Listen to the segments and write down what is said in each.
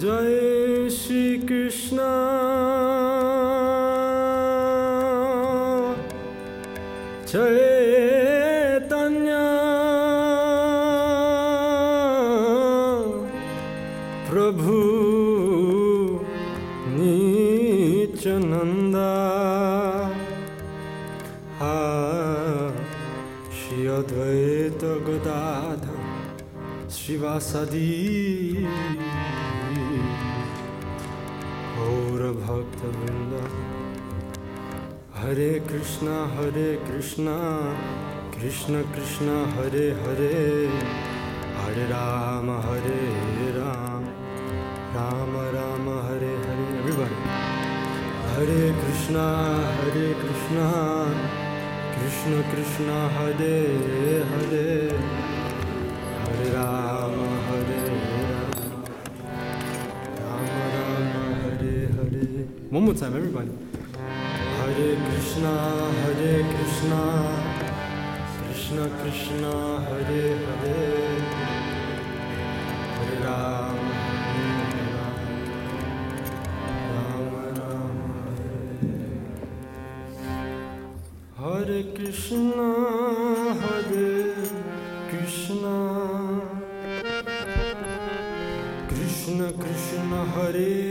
जय श्री कृष्ण चैतन्य। प्रभु नित्यानन्दा आ श्री अद्वैत गदाधर शिवासदी हरे कृष्ण हरे कृष्ण कृष्ण कृष्ण हरे हरे हरे राम हरे राम राम राम हरे हरे everybody हरे कृष्ण हरे Krishna Krishna Krishna Hare Hare Hare Ram Hare Ram Ram Ram Hare Hare one more time everybody Krishna Hare Krishna. Krishna Krishna Hare Hare. Hare Ram Hare Krishna Hare Krishna. Krishna Krishna Hare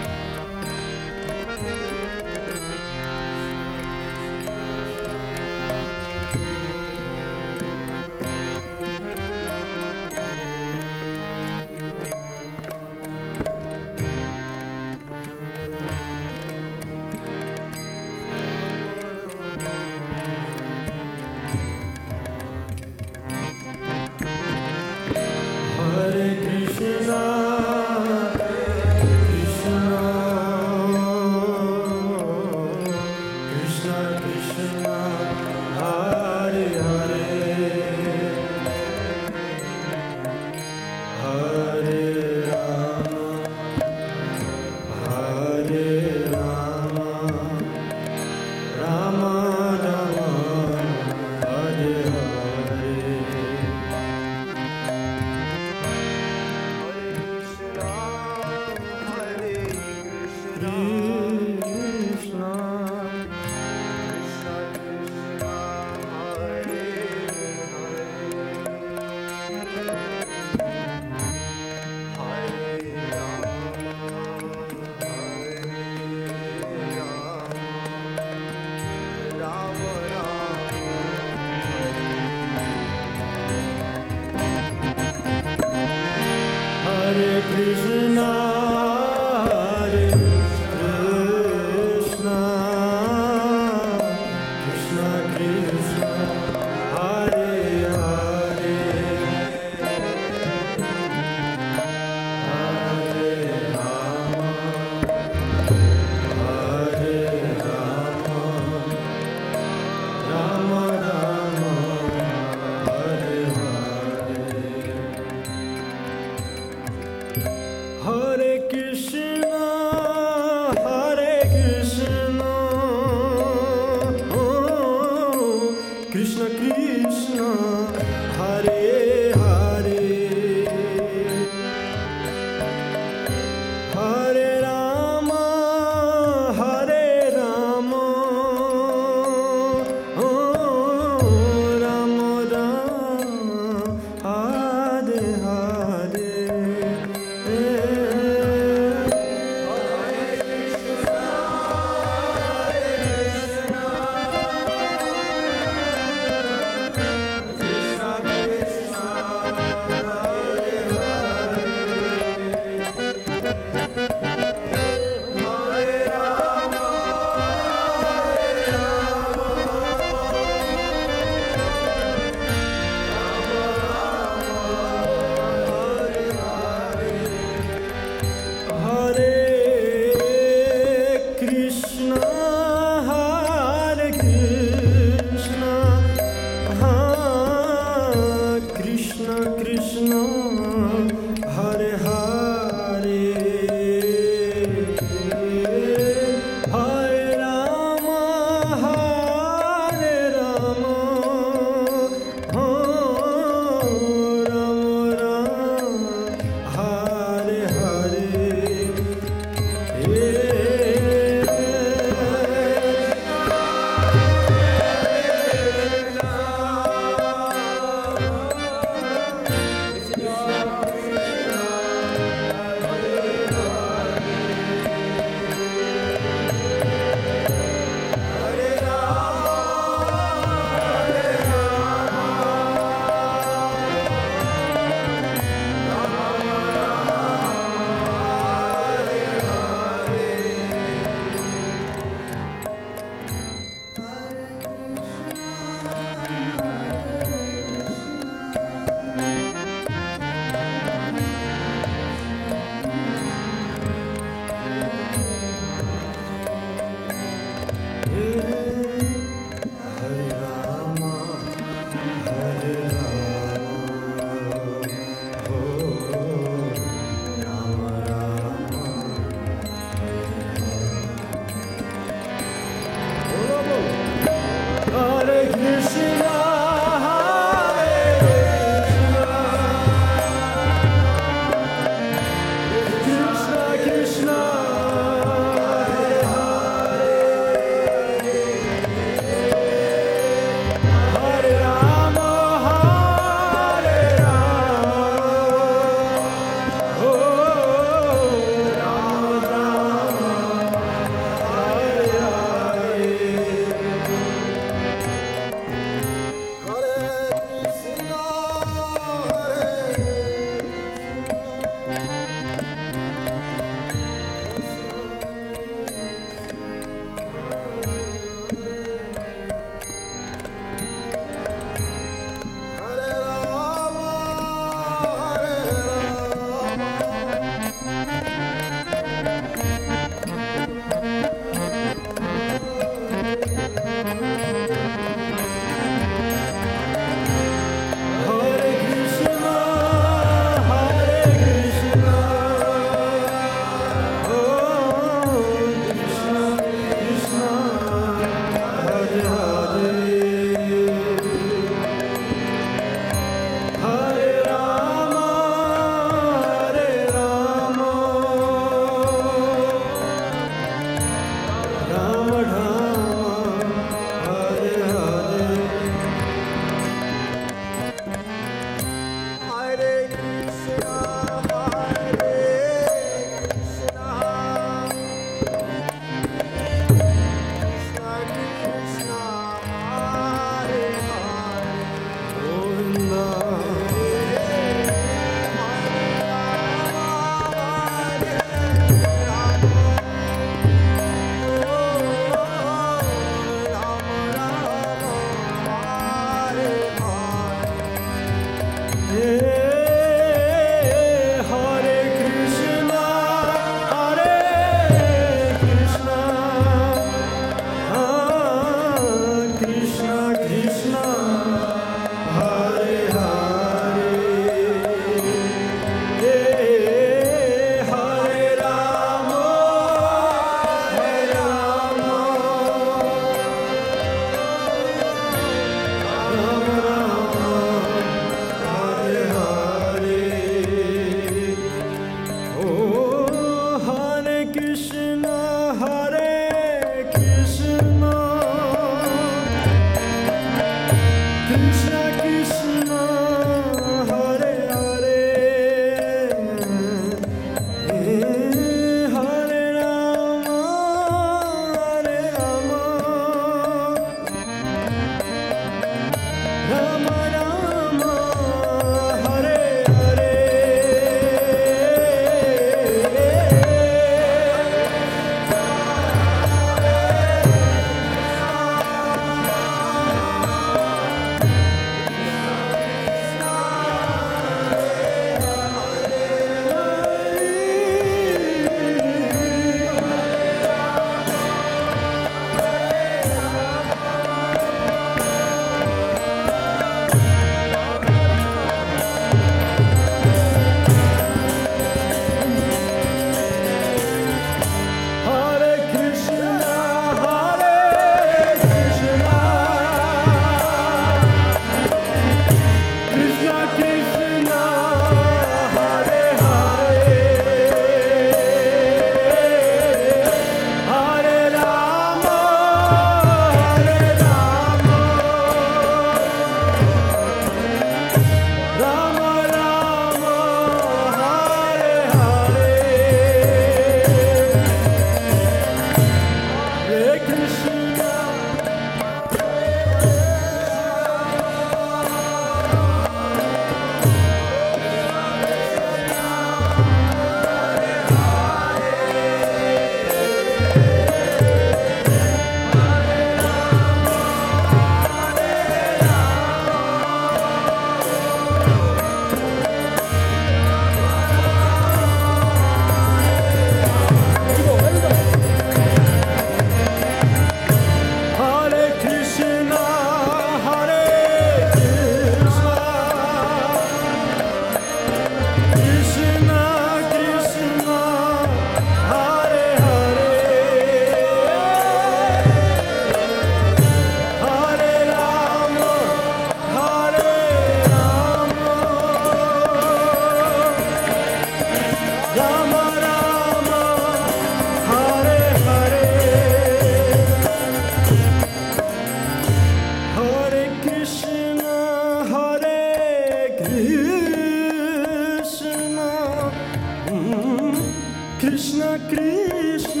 Krishna